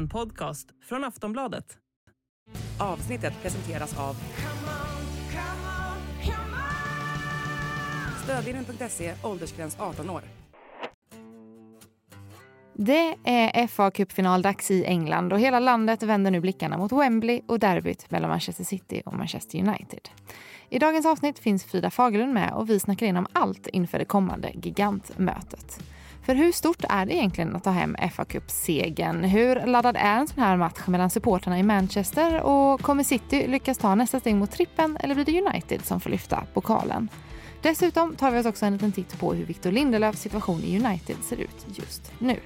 En podcast från Aftonbladet. Avsnittet presenteras av Stödvinnen.se, åldersgräns 18 år. Det är FA-cupfinaldags i England och hela landet vänder nu blickarna mot Wembley och derbyt mellan Manchester City och Manchester United. I dagens avsnitt finns Frida Fagerlund med och vi snackar igenom allt inför det kommande gigantmötet. För hur stort är det egentligen att ta hem fa Cup-segern? Hur laddad är en sån här match mellan supporterna i Manchester? Och kommer City lyckas ta nästa steg mot trippen eller blir det United som får lyfta pokalen? Dessutom tar vi oss också en liten titt på hur Victor Lindelöfs situation i United ser ut just nu.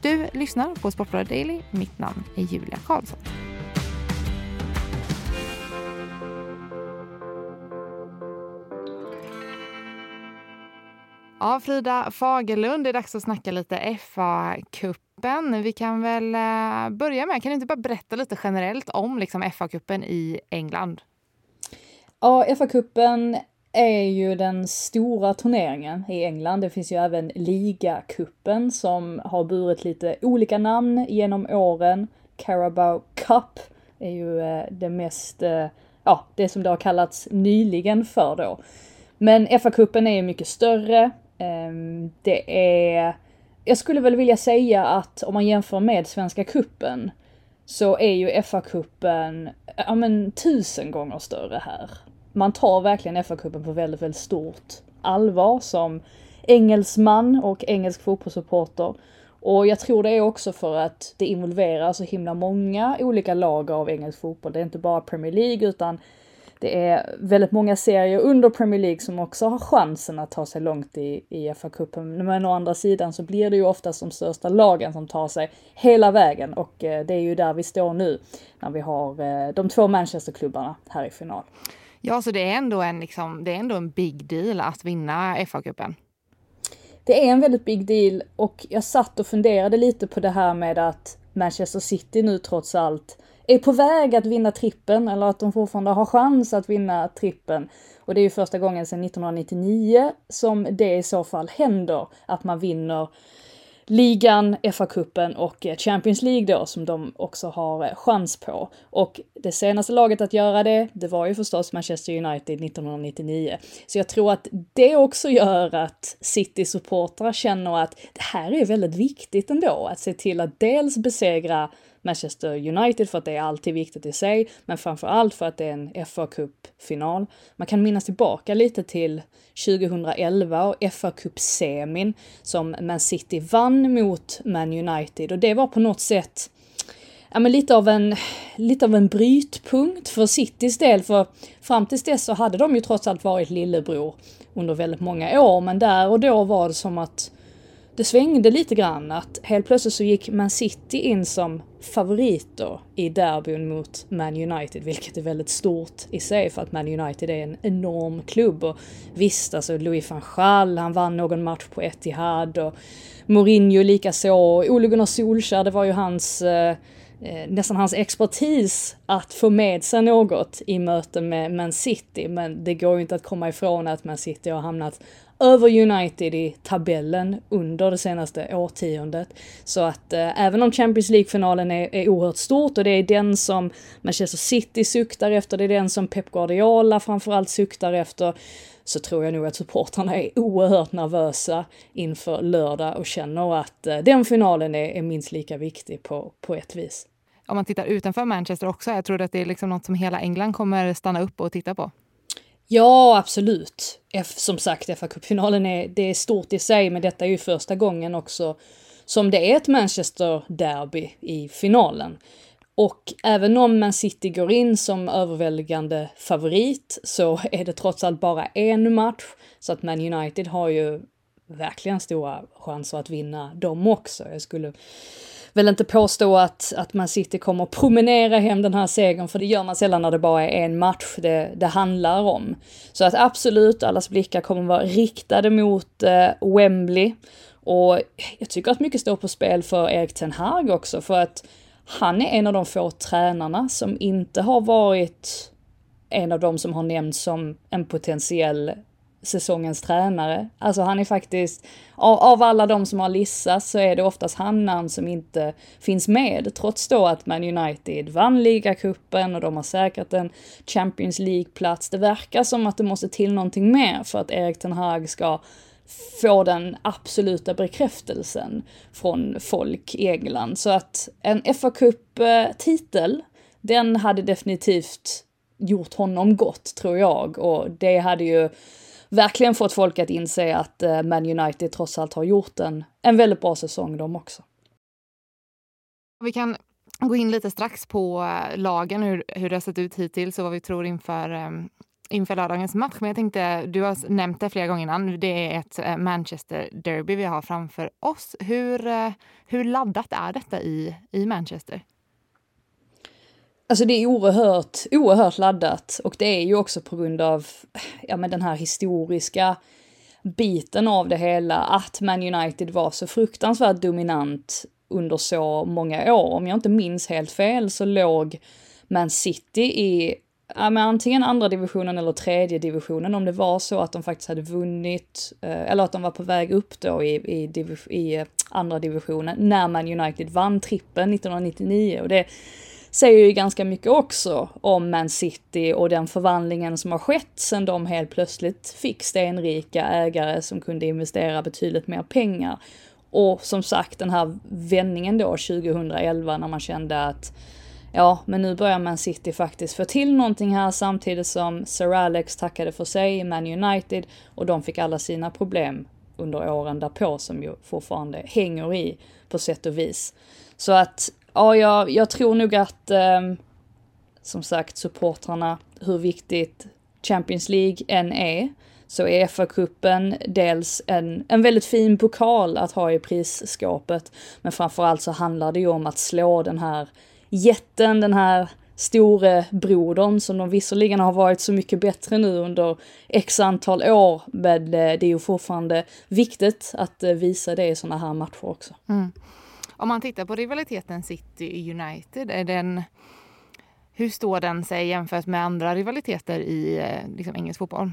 Du lyssnar på Sportbladet Daily. Mitt namn är Julia Karlsson. Ja, Frida Fagerlund, det är dags att snacka lite FA-cupen. Vi kan väl eh, börja med, kan du inte bara berätta lite generellt om liksom, FA-cupen i England? Ja, FA-cupen är ju den stora turneringen i England. Det finns ju även ligacupen som har burit lite olika namn genom åren. Carabao Cup är ju eh, det mest, eh, ja, det som det har kallats nyligen för då. Men FA-cupen är ju mycket större. Ehm, det är, jag skulle väl vilja säga att om man jämför med Svenska kuppen så är ju FA-cupen, ja men tusen gånger större här. Man tar verkligen FA-cupen på väldigt, väldigt stort allvar som engelsman och engelsk fotbollssupporter. Och jag tror det är också för att det involverar så himla många olika lag av engelsk fotboll. Det är inte bara Premier League utan det är väldigt många serier under Premier League som också har chansen att ta sig långt i, i FA-cupen. Men å andra sidan så blir det ju oftast de största lagen som tar sig hela vägen och eh, det är ju där vi står nu när vi har eh, de två Manchesterklubbarna här i final. Ja, så det är ändå en, liksom, det är ändå en big deal att vinna FA-cupen. Det är en väldigt big deal och jag satt och funderade lite på det här med att Manchester City nu trots allt är på väg att vinna trippen eller att de fortfarande har chans att vinna trippen. Och det är ju första gången sedan 1999 som det i så fall händer, att man vinner ligan, FA-cupen och eh, Champions League då som de också har eh, chans på. Och det senaste laget att göra det, det var ju förstås Manchester United 1999. Så jag tror att det också gör att City-supportrar känner att det här är väldigt viktigt ändå, att se till att dels besegra Manchester United för att det är alltid viktigt i sig, men framför allt för att det är en fa Cup-final. Man kan minnas tillbaka lite till 2011 och fa Cup-semin som Man City vann mot Man United och det var på något sätt ja, men lite av en, lite av en brytpunkt för Citys del, för fram tills dess så hade de ju trots allt varit lillebror under väldigt många år, men där och då var det som att det svängde lite grann att helt plötsligt så gick Man City in som favoriter i derbyn mot Man United, vilket är väldigt stort i sig för att Man United är en enorm klubb. Och visst, alltså Louis van Gaal, han vann någon match på Etihad och Mourinho likaså. Ole Gunnar Solskjaer, det var ju hans eh, eh, nästan hans expertis att få med sig något i möten med Man City. Men det går ju inte att komma ifrån att Man City har hamnat över United i tabellen under det senaste årtiondet. Så att eh, även om Champions League-finalen är, är oerhört stort och det är den som Manchester City suktar efter, det är den som Pep Guardiola framförallt suktar efter, så tror jag nog att supportrarna är oerhört nervösa inför lördag och känner att eh, den finalen är, är minst lika viktig på, på ett vis. Om man tittar utanför Manchester också, jag tror att det är liksom något som hela England kommer stanna upp och titta på. Ja, absolut. F, som sagt, FA-cupfinalen är, det är stort i sig, men detta är ju första gången också som det är ett Manchester-derby i finalen. Och även om Man City går in som överväldigande favorit så är det trots allt bara en match. Så att Man United har ju verkligen stora chanser att vinna dem också. Jag skulle väl inte påstå att, att Man City kommer promenera hem den här segern, för det gör man sällan när det bara är en match det, det handlar om. Så att absolut, allas blickar kommer vara riktade mot eh, Wembley. Och jag tycker att mycket står på spel för Erik Ten Hag också, för att han är en av de få tränarna som inte har varit en av de som har nämnts som en potentiell säsongens tränare. Alltså han är faktiskt, av, av alla de som har lissats så är det oftast han namn som inte finns med. Trots då att Man United vann ligacupen och de har säkrat en Champions League-plats. Det verkar som att det måste till någonting mer för att Erik Ten Hag ska få den absoluta bekräftelsen från folk i England. Så att en fa Cup-titel, den hade definitivt gjort honom gott, tror jag. Och det hade ju verkligen fått folk att inse att eh, Man United trots allt har gjort en, en väldigt bra säsong de också. Vi kan gå in lite strax på eh, lagen, hur, hur det har sett ut hittills och vad vi tror inför, eh, inför lördagens match. Men jag tänkte, du har nämnt det flera gånger innan, det är ett Manchester Derby vi har framför oss. Hur, hur laddat är detta i, i Manchester? Alltså det är oerhört, oerhört laddat och det är ju också på grund av, ja men den här historiska biten av det hela, att Man United var så fruktansvärt dominant under så många år. Om jag inte minns helt fel så låg Man City i ja, men antingen andra divisionen eller tredje divisionen om det var så att de faktiskt hade vunnit, eh, eller att de var på väg upp då i, i, div, i eh, andra divisionen när Man United vann trippen 1999. Och det säger ju ganska mycket också om Man City och den förvandlingen som har skett sen de helt plötsligt fick stenrika ägare som kunde investera betydligt mer pengar. Och som sagt den här vändningen då 2011 när man kände att ja, men nu börjar Man City faktiskt få till någonting här samtidigt som Sir Alex tackade för sig i Man United och de fick alla sina problem under åren därpå som ju fortfarande hänger i på sätt och vis. Så att ja, jag, jag tror nog att eh, som sagt supportrarna, hur viktigt Champions League än är, så är FA-cupen dels en, en väldigt fin pokal att ha i prisskåpet. Men framförallt så handlar det ju om att slå den här jätten, den här store brodern som de visserligen har varit så mycket bättre nu under x antal år. Men eh, det är ju fortfarande viktigt att eh, visa det i sådana här matcher också. Mm. Om man tittar på rivaliteten City United, är den, hur står den sig jämfört med andra rivaliteter i eh, liksom, engelsk fotboll?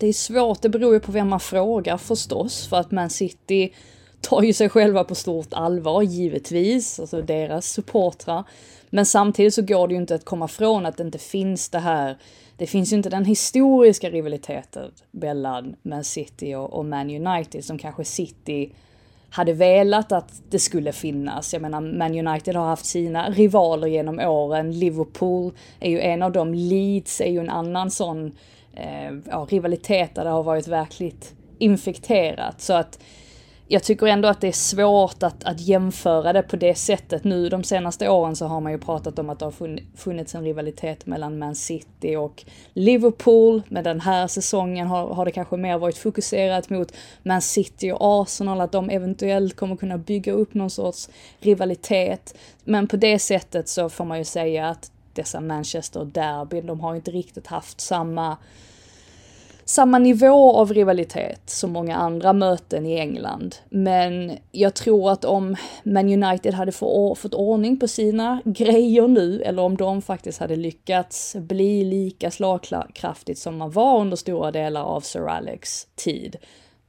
Det är svårt, det beror ju på vem man frågar förstås, för att Man City tar ju sig själva på stort allvar, givetvis, alltså deras supportrar. Men samtidigt så går det ju inte att komma från att det inte finns det här, det finns ju inte den historiska rivaliteten mellan Man City och, och Man United som kanske City hade velat att det skulle finnas. Jag menar, Man United har haft sina rivaler genom åren. Liverpool är ju en av dem. Leeds är ju en annan sån eh, ja, rivalitet där det har varit verkligt infekterat. Så att jag tycker ändå att det är svårt att, att jämföra det på det sättet. Nu de senaste åren så har man ju pratat om att det har funnits en rivalitet mellan Man City och Liverpool. Men den här säsongen har, har det kanske mer varit fokuserat mot Man City och Arsenal, att de eventuellt kommer kunna bygga upp någon sorts rivalitet. Men på det sättet så får man ju säga att dessa Manchester-derbyn, de har inte riktigt haft samma samma nivå av rivalitet som många andra möten i England. Men jag tror att om Man United hade fått ordning på sina grejer nu, eller om de faktiskt hade lyckats bli lika slagkraftigt som man var under stora delar av Sir Alex tid,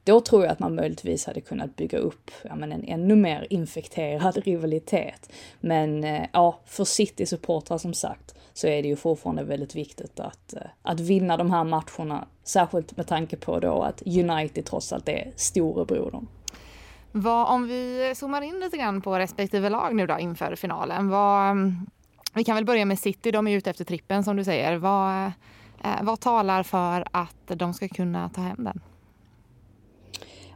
då tror jag att man möjligtvis hade kunnat bygga upp ja, men en ännu mer infekterad rivalitet. Men eh, ja, för City-supportrar som sagt, så är det ju fortfarande väldigt viktigt att, eh, att vinna de här matcherna. Särskilt med tanke på då att United trots allt är storebrodern. Vad, om vi zoomar in lite grann på respektive lag nu då inför finalen. Vad, mm, vi kan väl börja med City, de är ute efter trippen som du säger. Vad, eh, vad talar för att de ska kunna ta hem den?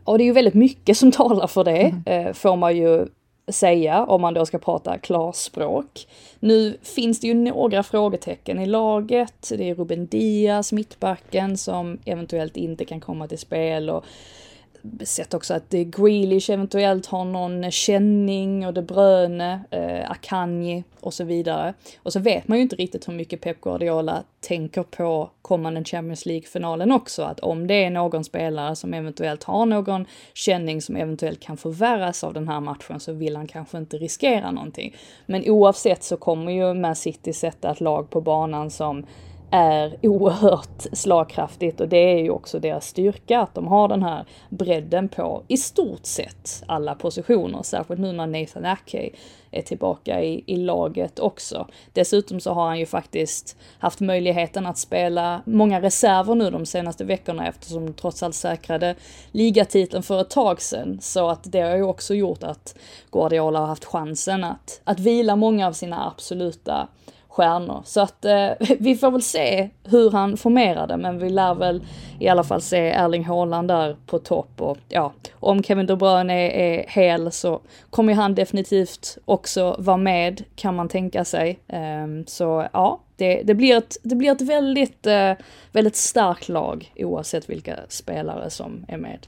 Och det är ju väldigt mycket som talar för det, mm. Eh, får man ju säga om man då ska prata klarspråk. Nu finns det ju några frågetecken i laget. Det är Ruben Diaz, mittbacken, som eventuellt inte kan komma till spel och sett också att Grealish eventuellt har någon känning och De Bruyne, eh, Akanji och så vidare. Och så vet man ju inte riktigt hur mycket Pep Guardiola tänker på kommande Champions League-finalen också. Att om det är någon spelare som eventuellt har någon känning som eventuellt kan förvärras av den här matchen så vill han kanske inte riskera någonting. Men oavsett så kommer ju Man City sätta ett lag på banan som är oerhört slagkraftigt och det är ju också deras styrka att de har den här bredden på i stort sett alla positioner, särskilt nu när Nathan Ackey är tillbaka i, i laget också. Dessutom så har han ju faktiskt haft möjligheten att spela många reserver nu de senaste veckorna eftersom de trots allt säkrade ligatiteln för ett tag sedan. Så att det har ju också gjort att Guardiola har haft chansen att, att vila många av sina absoluta stjärnor. Så att eh, vi får väl se hur han formerar det, men vi lär väl i alla fall se Erling Haaland där på topp och ja, om Kevin De Bruyne är, är hel så kommer han definitivt också vara med, kan man tänka sig. Eh, så ja, det, det, blir ett, det blir ett väldigt, eh, väldigt starkt lag oavsett vilka spelare som är med.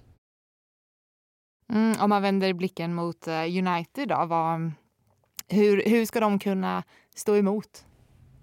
Mm, om man vänder blicken mot eh, United då, vad, hur, hur ska de kunna stå emot?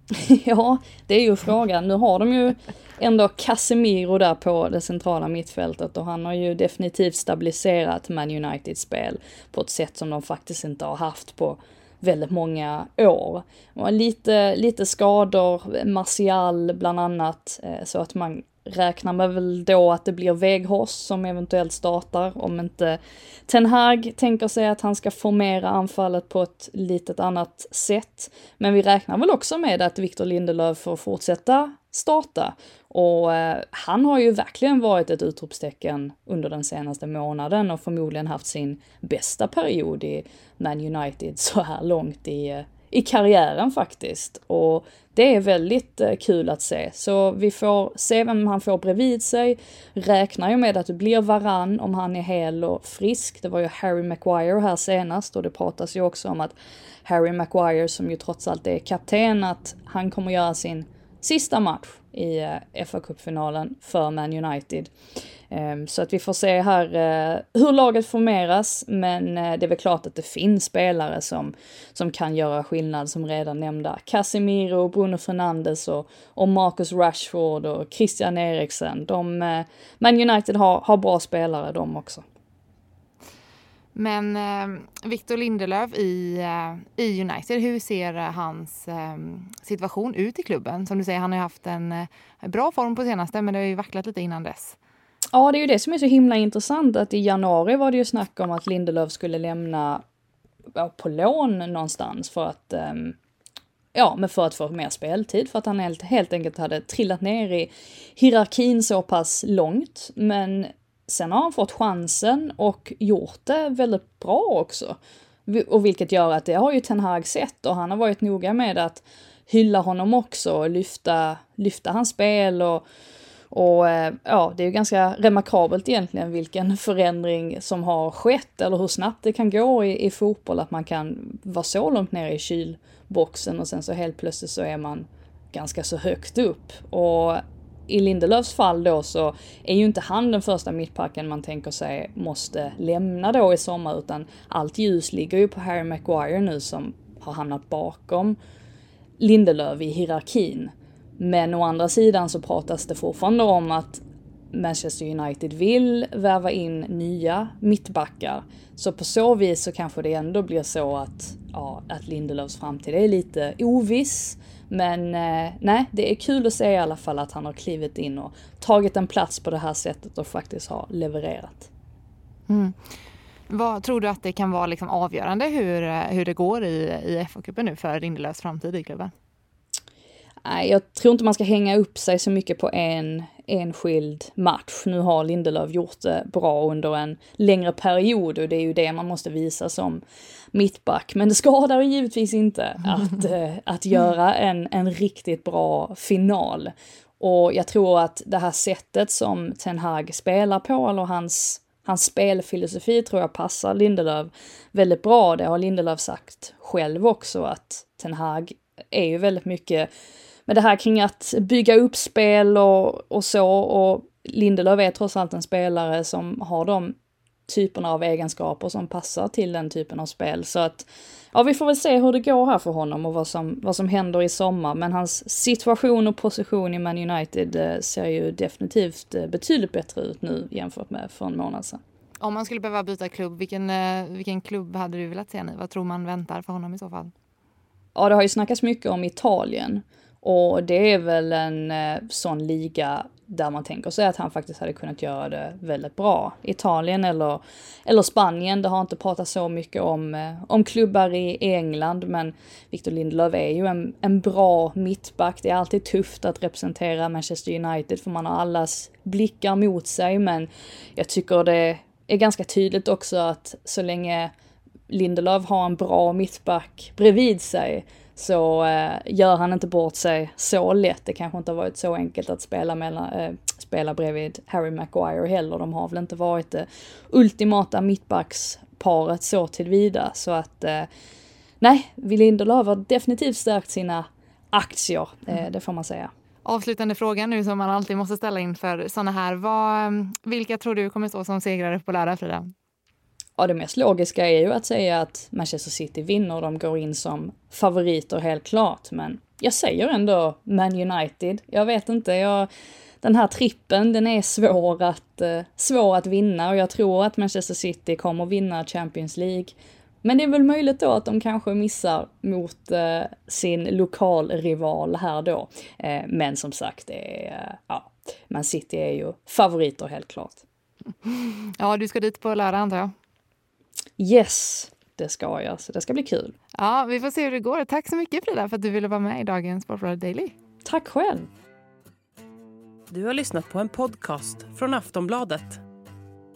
ja, det är ju frågan. Nu har de ju ändå Casemiro där på det centrala mittfältet och han har ju definitivt stabiliserat Man Uniteds spel på ett sätt som de faktiskt inte har haft på väldigt många år. Och lite, lite skador, Martial bland annat, eh, så att man räknar med väl då att det blir Weghorst som eventuellt startar om inte Ten Hag tänker sig att han ska formera anfallet på ett litet annat sätt. Men vi räknar väl också med att Victor Lindelöf får fortsätta starta. Och eh, han har ju verkligen varit ett utropstecken under den senaste månaden och förmodligen haft sin bästa period i Man United så här långt i, eh, i karriären faktiskt. Och det är väldigt eh, kul att se. Så vi får se vem han får bredvid sig. Räknar ju med att det blir Varann om han är hel och frisk. Det var ju Harry Maguire här senast och det pratas ju också om att Harry Maguire som ju trots allt är kapten, att han kommer göra sin sista match i eh, fa Cup-finalen för Man United. Ehm, så att vi får se här eh, hur laget formeras, men eh, det är väl klart att det finns spelare som, som kan göra skillnad, som redan nämnda. Casemiro, Bruno Fernandes och, och Marcus Rashford och Christian Eriksen. De, Man United har, har bra spelare de också. Men eh, Victor Lindelöf i, eh, i United, hur ser eh, hans eh, situation ut i klubben? Som du säger, han har haft en eh, bra form på senaste, men det har ju vacklat lite innan dess. Ja, det är ju det som är så himla intressant, att i januari var det ju snack om att Lindelöf skulle lämna ja, på lån någonstans för att ehm, Ja, men för att få mer speltid, för att han helt, helt enkelt hade trillat ner i hierarkin så pass långt. Men Sen har han fått chansen och gjort det väldigt bra också. Och vilket gör att det har ju Ten Hag sett och han har varit noga med att hylla honom också och lyfta, lyfta hans spel och, och eh, ja, det är ju ganska remarkabelt egentligen vilken förändring som har skett eller hur snabbt det kan gå i, i fotboll att man kan vara så långt ner i kylboxen och sen så helt plötsligt så är man ganska så högt upp. Och i Lindelöfs fall då så är ju inte han den första mittbacken man tänker sig måste lämna då i sommar utan allt ljus ligger ju på Harry Maguire nu som har hamnat bakom Lindelöf i hierarkin. Men å andra sidan så pratas det fortfarande om att Manchester United vill värva in nya mittbackar. Så på så vis så kanske det ändå blir så att, ja, att Lindelöfs framtid är lite oviss. Men eh, nej, det är kul att se i alla fall att han har klivit in och tagit en plats på det här sättet och faktiskt har levererat. Mm. Vad tror du att det kan vara liksom avgörande hur, eh, hur det går i, i FA-cupen nu för Lindelöfs framtid i klubben? Nej, jag tror inte man ska hänga upp sig så mycket på en enskild match. Nu har Lindelöf gjort det bra under en längre period och det är ju det man måste visa som mittback. Men det skadar givetvis inte att, eh, att göra en, en riktigt bra final. Och jag tror att det här sättet som Ten Hag spelar på, eller hans, hans spelfilosofi tror jag passar Lindelöf väldigt bra. Det har Lindelöf sagt själv också att Ten Hag är ju väldigt mycket med det här kring att bygga upp spel och, och så. Och Lindelöf är trots allt en spelare som har de typerna av egenskaper som passar till den typen av spel. Så att, ja, vi får väl se hur det går här för honom och vad som, vad som händer i sommar. Men hans situation och position i Man United eh, ser ju definitivt eh, betydligt bättre ut nu jämfört med för en månad sedan. Om man skulle behöva byta klubb, vilken, eh, vilken klubb hade du velat se nu? Vad tror man väntar för honom i så fall? Ja, det har ju snackats mycket om Italien. Och det är väl en eh, sån liga där man tänker sig att han faktiskt hade kunnat göra det väldigt bra. Italien eller, eller Spanien, det har inte pratats så mycket om, eh, om klubbar i England, men Victor Lindelöf är ju en, en bra mittback. Det är alltid tufft att representera Manchester United för man har allas blickar mot sig, men jag tycker det är ganska tydligt också att så länge Lindelöf har en bra mittback bredvid sig så eh, gör han inte bort sig så lätt. Det kanske inte har varit så enkelt att spela, mellan, eh, spela bredvid Harry Maguire heller. De har väl inte varit det ultimata mittbacksparet så tillvida. Så att eh, nej, Lindelöf har definitivt stärkt sina aktier, eh, mm. det får man säga. Avslutande fråga nu som man alltid måste ställa inför sådana här. Vad, eh, vilka tror du kommer stå som segrare på lördag, Frida? Ja, det mest logiska är ju att säga att Manchester City vinner och de går in som favoriter helt klart. Men jag säger ändå Man United. Jag vet inte, jag, den här trippen, den är svår att, eh, svår att vinna och jag tror att Manchester City kommer vinna Champions League. Men det är väl möjligt då att de kanske missar mot eh, sin lokalrival här då. Eh, men som sagt, det är, eh, ja, Man City är ju favoriter helt klart. Ja, du ska dit på lördag antar jag? Yes, det ska jag, så det ska bli kul. Ja, vi får se hur det går. Tack så mycket Frida för att du ville vara med i dagens Sportbladet Daily. Tack själv. Du har lyssnat på en podcast från Aftonbladet.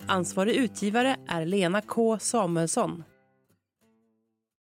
Ansvarig utgivare är Lena K Samuelsson.